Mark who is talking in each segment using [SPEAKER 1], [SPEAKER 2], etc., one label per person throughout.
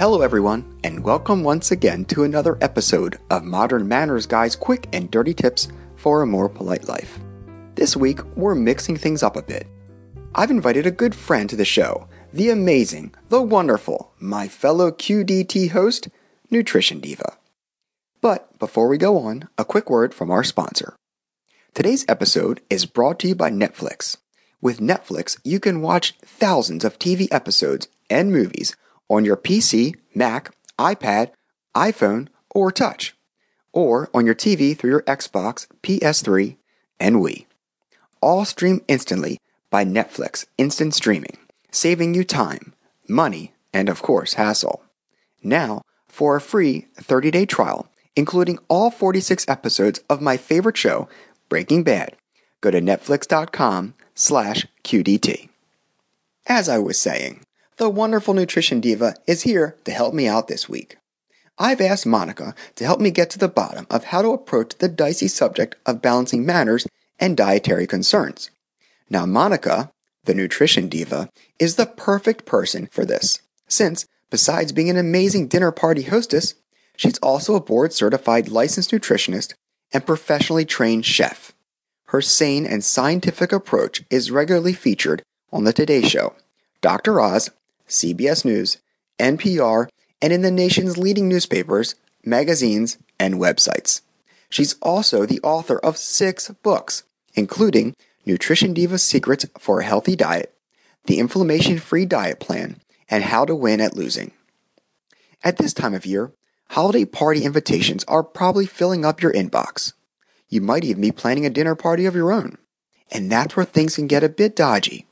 [SPEAKER 1] Hello, everyone, and welcome once again to another episode of Modern Manners Guy's quick and dirty tips for a more polite life. This week, we're mixing things up a bit. I've invited a good friend to the show, the amazing, the wonderful, my fellow QDT host, Nutrition Diva. But before we go on, a quick word from our sponsor. Today's episode is brought to you by Netflix. With Netflix, you can watch thousands of TV episodes and movies on your PC, Mac, iPad, iPhone, or touch, or on your TV through your Xbox, PS3, and Wii. All stream instantly by Netflix Instant Streaming, saving you time, money, and of course, hassle. Now, for a free 30 day trial, including all 46 episodes of my favorite show, Breaking Bad, go to netflix.com slash QDT. As I was saying, the wonderful nutrition diva is here to help me out this week. I've asked Monica to help me get to the bottom of how to approach the dicey subject of balancing manners and dietary concerns. Now, Monica, the nutrition diva, is the perfect person for this, since, besides being an amazing dinner party hostess, she's also a board certified licensed nutritionist and professionally trained chef. Her sane and scientific approach is regularly featured on The Today Show, Dr. Oz, CBS News, NPR, and in the nation's leading newspapers, magazines, and websites. She's also the author of six books, including Nutrition Diva's Secrets for a Healthy Diet, The Inflammation Free Diet Plan, and How to Win at Losing. At this time of year, holiday party invitations are probably filling up your inbox. You might even be planning a dinner party of your own. And that's where things can get a bit dodgy.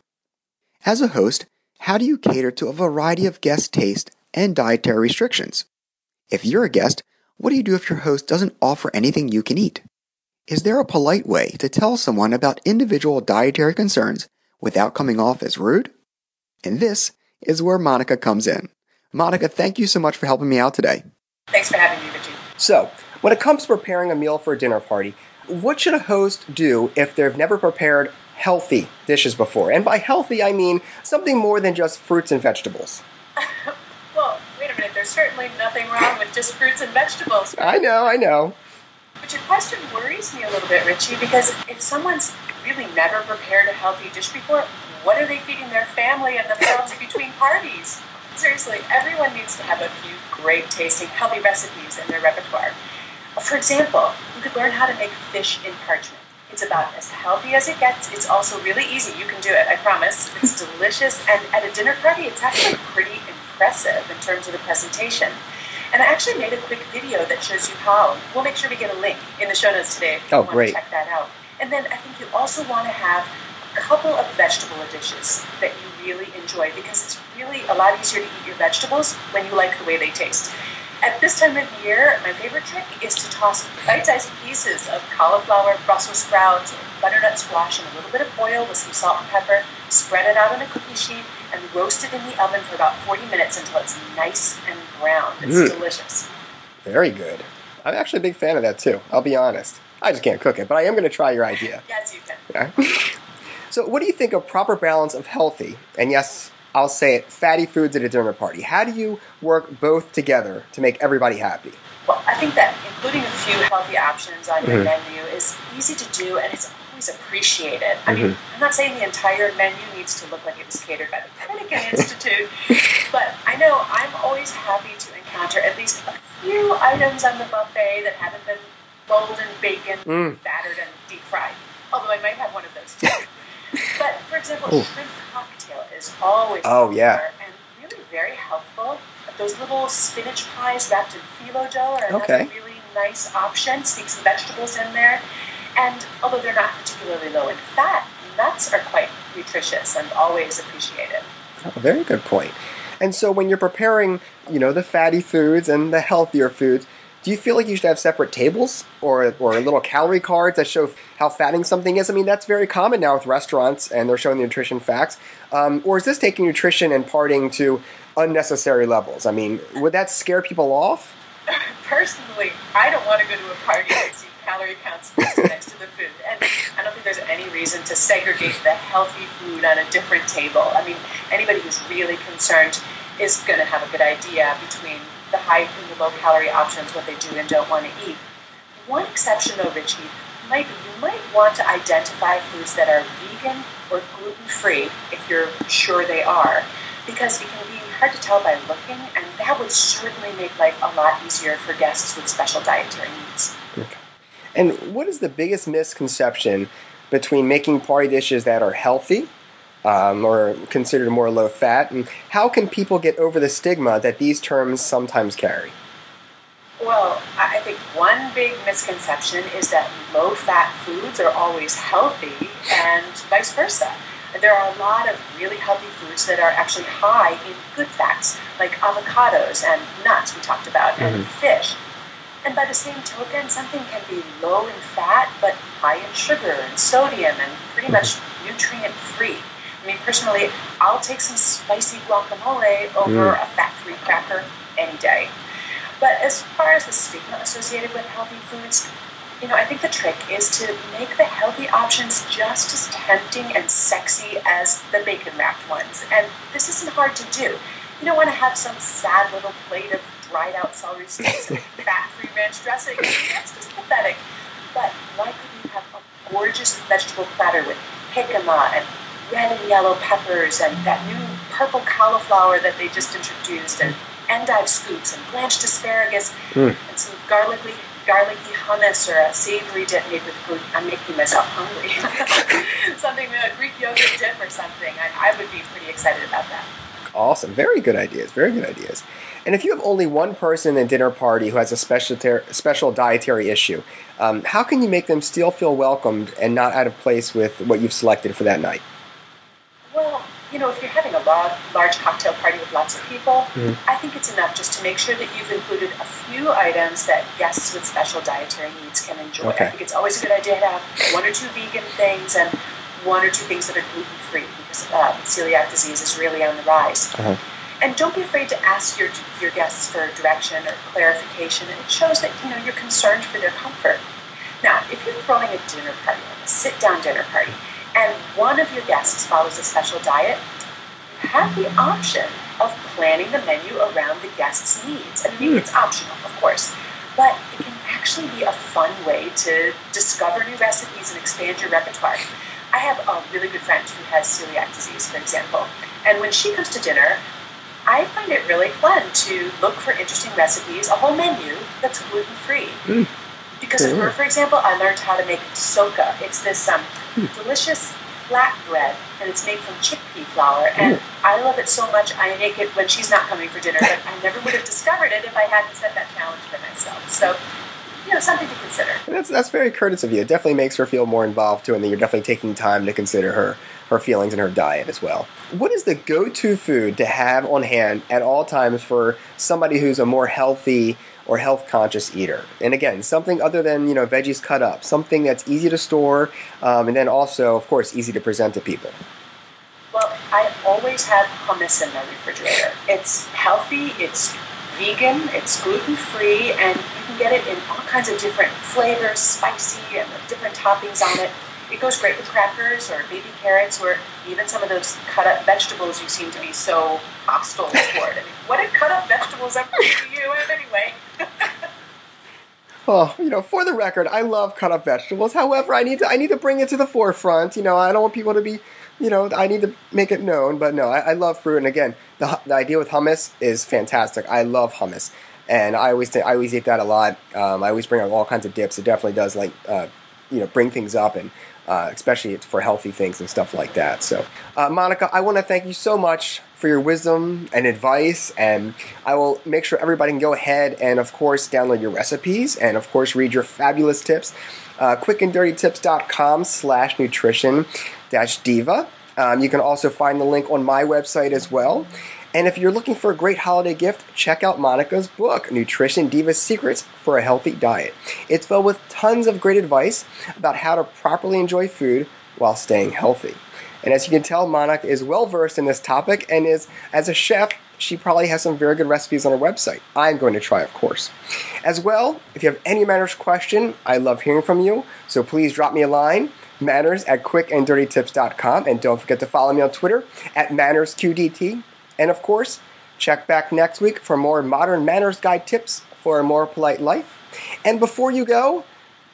[SPEAKER 1] As a host, how do you cater to a variety of guest taste and dietary restrictions? If you're a guest, what do you do if your host doesn't offer anything you can eat? Is there a polite way to tell someone about individual dietary concerns without coming off as rude? And this is where Monica comes in. Monica, thank you so much for helping me out today.
[SPEAKER 2] Thanks for having me, Richie.
[SPEAKER 3] So, when it comes to preparing a meal for a dinner party, what should a host do if they've never prepared healthy dishes before? And by healthy, I mean something more than just fruits and vegetables.
[SPEAKER 2] well, wait a minute. There's certainly nothing wrong with just fruits and vegetables.
[SPEAKER 3] I know, I know.
[SPEAKER 2] But your question worries me a little bit, Richie, because if someone's really never prepared a healthy dish before, what are they feeding their family and themselves between parties? Seriously, everyone needs to have a few great tasting healthy recipes in their repertoire. For example, you could learn how to make fish in parchment. It's about as healthy as it gets. It's also really easy. You can do it, I promise. It's delicious, and at a dinner party, it's actually pretty impressive in terms of the presentation. And I actually made a quick video that shows you how. We'll make sure we get a link in the show notes today if you
[SPEAKER 3] oh,
[SPEAKER 2] want
[SPEAKER 3] great.
[SPEAKER 2] to check that out. And then I think you also want to have a couple of vegetable dishes that you really enjoy because it's really a lot easier to eat your vegetables when you like the way they taste. At this time of year, my favorite trick is to toss bite-sized pieces of cauliflower, Brussels sprouts, butternut squash in a little bit of oil with some salt and pepper, spread it out on a cookie sheet, and roast it in the oven for about 40 minutes until it's nice and brown. It's
[SPEAKER 3] Mm.
[SPEAKER 2] delicious.
[SPEAKER 3] Very good. I'm actually a big fan of that too, I'll be honest. I just can't cook it, but I am going to try your idea.
[SPEAKER 2] Yes, you can.
[SPEAKER 3] Yeah. so, what do you think of proper balance of healthy, and yes, I'll say it, fatty foods at a dinner party. How do you work both together to make everybody happy?
[SPEAKER 2] Well, I think that including a few healthy options on your
[SPEAKER 3] Mhm.
[SPEAKER 2] menu is easy to do and it's always appreciated. I mean,
[SPEAKER 3] Mm-hmm.
[SPEAKER 2] I'm not saying the entire menu needs to look like it was catered by the Pritikin Institute, but I know I'm always happy to encounter at least a few items on the buffet that haven't been rolled in bacon,
[SPEAKER 3] Mm.
[SPEAKER 2] battered, and deep fried. Although I might have one of those too. but for example,
[SPEAKER 3] Ooh.
[SPEAKER 2] shrimp cocktail is always
[SPEAKER 3] Oh, yeah.
[SPEAKER 2] and really very helpful. Those little spinach pies wrapped in phyllo dough are another really nice option. Sneak some vegetables in there. And although they're not particularly low in fat, nuts are quite nutritious and always appreciated.
[SPEAKER 3] Oh, very good point. And so when you're preparing, you know, the fatty foods and the healthier foods, do you feel like you should have separate tables or or little calorie cards that show how fatting something is? I mean, that's very common now with restaurants, and they're showing the nutrition facts. Um, or is this taking nutrition and parting to unnecessary levels? I mean, would that scare people off?
[SPEAKER 2] Personally, I don't want to go to a party and see calorie counts next to the food. And I don't think there's any reason to segregate the healthy food on a different table. I mean, anybody who's really concerned is going to have a good idea between the high and the low calorie options, what they do and don't want to eat. One exception, though, Richie, might be you might want to identify foods that are vegan or gluten free if you're sure they are, because it can be hard to tell by looking, and that would certainly make life a lot easier for guests with special dietary needs.
[SPEAKER 3] And what is the biggest misconception between making party dishes that are healthy um, or considered more low fat, and how can people get over the stigma that these terms sometimes carry?
[SPEAKER 2] Well, I I think one big misconception is that low fat foods are always healthy and vice versa. There are a lot of really healthy foods that are actually high in good fats, like avocados and nuts, we talked about, and fish. And by the same token, something can be low in fat but high in sugar and sodium and pretty much nutrient free. I mean, personally, I'll take some spicy guacamole over mm. a fat free cracker any day. But as far as the stigma associated with healthy foods, you know, I think the trick is to make the healthy options just as tempting and sexy as the bacon wrapped ones. And this isn't hard to do. You don't want to have some sad little plate of dried out celery sticks and fat free ranch dressing. That's just pathetic. But why couldn't you have a gorgeous vegetable platter with jicama and red and yellow peppers and that new purple cauliflower that they just introduced and endive scoops and blanched asparagus and some garlicky garlicky hummus or a savory dip made with gluten. I'm making myself hungry. something a Greek yogurt dip or something. I, I would be pretty excited about that.
[SPEAKER 3] Awesome. Very good ideas. Very good ideas. And if you have only one person in a dinner party who has a special, ter- special dietary issue, um, how can you make them still feel welcomed and not out of place with what you've selected for that night?
[SPEAKER 2] Well, you know, if you're having a large, large cocktail party with lots of people, I think it's enough just to make sure that you've included a few items that guests with special dietary needs can enjoy.
[SPEAKER 3] Okay.
[SPEAKER 2] I think it's always a good idea to have one or two vegan things and one or two things that are gluten free because uh, celiac disease is really on the rise.
[SPEAKER 3] Uh-huh.
[SPEAKER 2] And don't be afraid to ask your your guests for direction or clarification. It shows that you know you're concerned for their comfort. Now, if you're throwing a dinner party, a sit-down dinner party, and one of your guests follows a special diet, you have the option of planning the menu around the guest's needs. I mean, hmm. it's optional, of course, but it can actually be a fun way to discover new recipes and expand your repertoire. I have a really good friend who has celiac disease, for example, and when she comes to dinner, I find it really fun to look for interesting recipes, a whole menu that's gluten free. Hmm. Because of her, for example, I learned how to make socca. It's this um, delicious flat bread, and it's made from chickpea flour. And I love it so much, I make it when she's not coming for dinner. But I never would have discovered it if I hadn't set that challenge for myself. So, you know, something to consider.
[SPEAKER 3] That's that's very courteous of you. It definitely makes her feel more involved too, and that you're definitely taking time to consider her her feelings and her diet as well. What is the go-to food to have on hand at all times for somebody who's a more healthy or health conscious eater? And again, something other than you know veggies cut up, something that's easy to store, um, and then also, of course, easy to present to people.
[SPEAKER 2] Well, I always have hummus in my refrigerator. It's healthy, it's vegan, it's gluten free, and you can get it in all kinds of different flavors, spicy, and different toppings on it. It goes great with crackers or baby carrots or even some of those cut up vegetables you seem to be so hostile toward. I mean, what did cut up vegetables ever do to you anyway?
[SPEAKER 3] Well, you know, for the record, I love cut up vegetables. However, I need to I need to bring it to the forefront. You know, I don't want people to be, you know, I need to make it known. But no, I, I love fruit, and again, the the idea with hummus is fantastic. I love hummus, and I always I always eat that a lot. Um, I always bring out all kinds of dips. It definitely does like, uh, you know, bring things up and. Uh, especially for healthy things and stuff like that. So, uh, Monica, I want to thank you so much for your wisdom and advice. And I will make sure everybody can go ahead and, of course, download your recipes and, of course, read your fabulous tips. Uh, quickanddirtytips.com slash nutrition dash diva. Um, you can also find the link on my website as well. And if you're looking for a great holiday gift, check out Monica's book, Nutrition Diva Secrets for a Healthy Diet. It's filled with tons of great advice about how to properly enjoy food while staying healthy. And as you can tell, Monica is well versed in this topic and is, as a chef, she probably has some very good recipes on her website. I'm going to try, of course. As well, if you have any manners question, I love hearing from you, so please drop me a line manners at quickanddirtytips.com. And don't forget to follow me on Twitter at mannersqdt. And of course, check back next week for more modern manners guide tips for a more polite life. And before you go,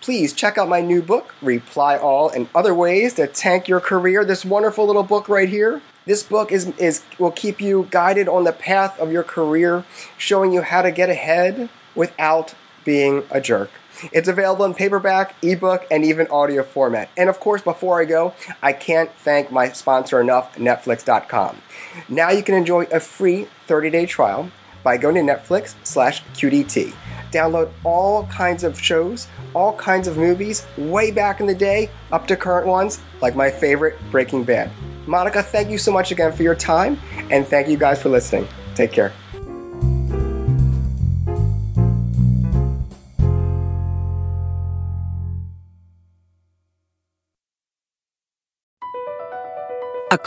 [SPEAKER 3] please check out my new book, Reply All and Other Ways to Tank Your Career. This wonderful little book right here. This book is, is will keep you guided on the path of your career, showing you how to get ahead without being a jerk. It's available in paperback, ebook, and even audio format. And of course, before I go, I can't thank my sponsor enough, Netflix.com. Now you can enjoy a free 30-day trial by going to Netflix slash QDT. Download all kinds of shows, all kinds of movies, way back in the day, up to current ones, like my favorite, Breaking Bad. Monica, thank you so much again for your time, and thank you guys for listening. Take care.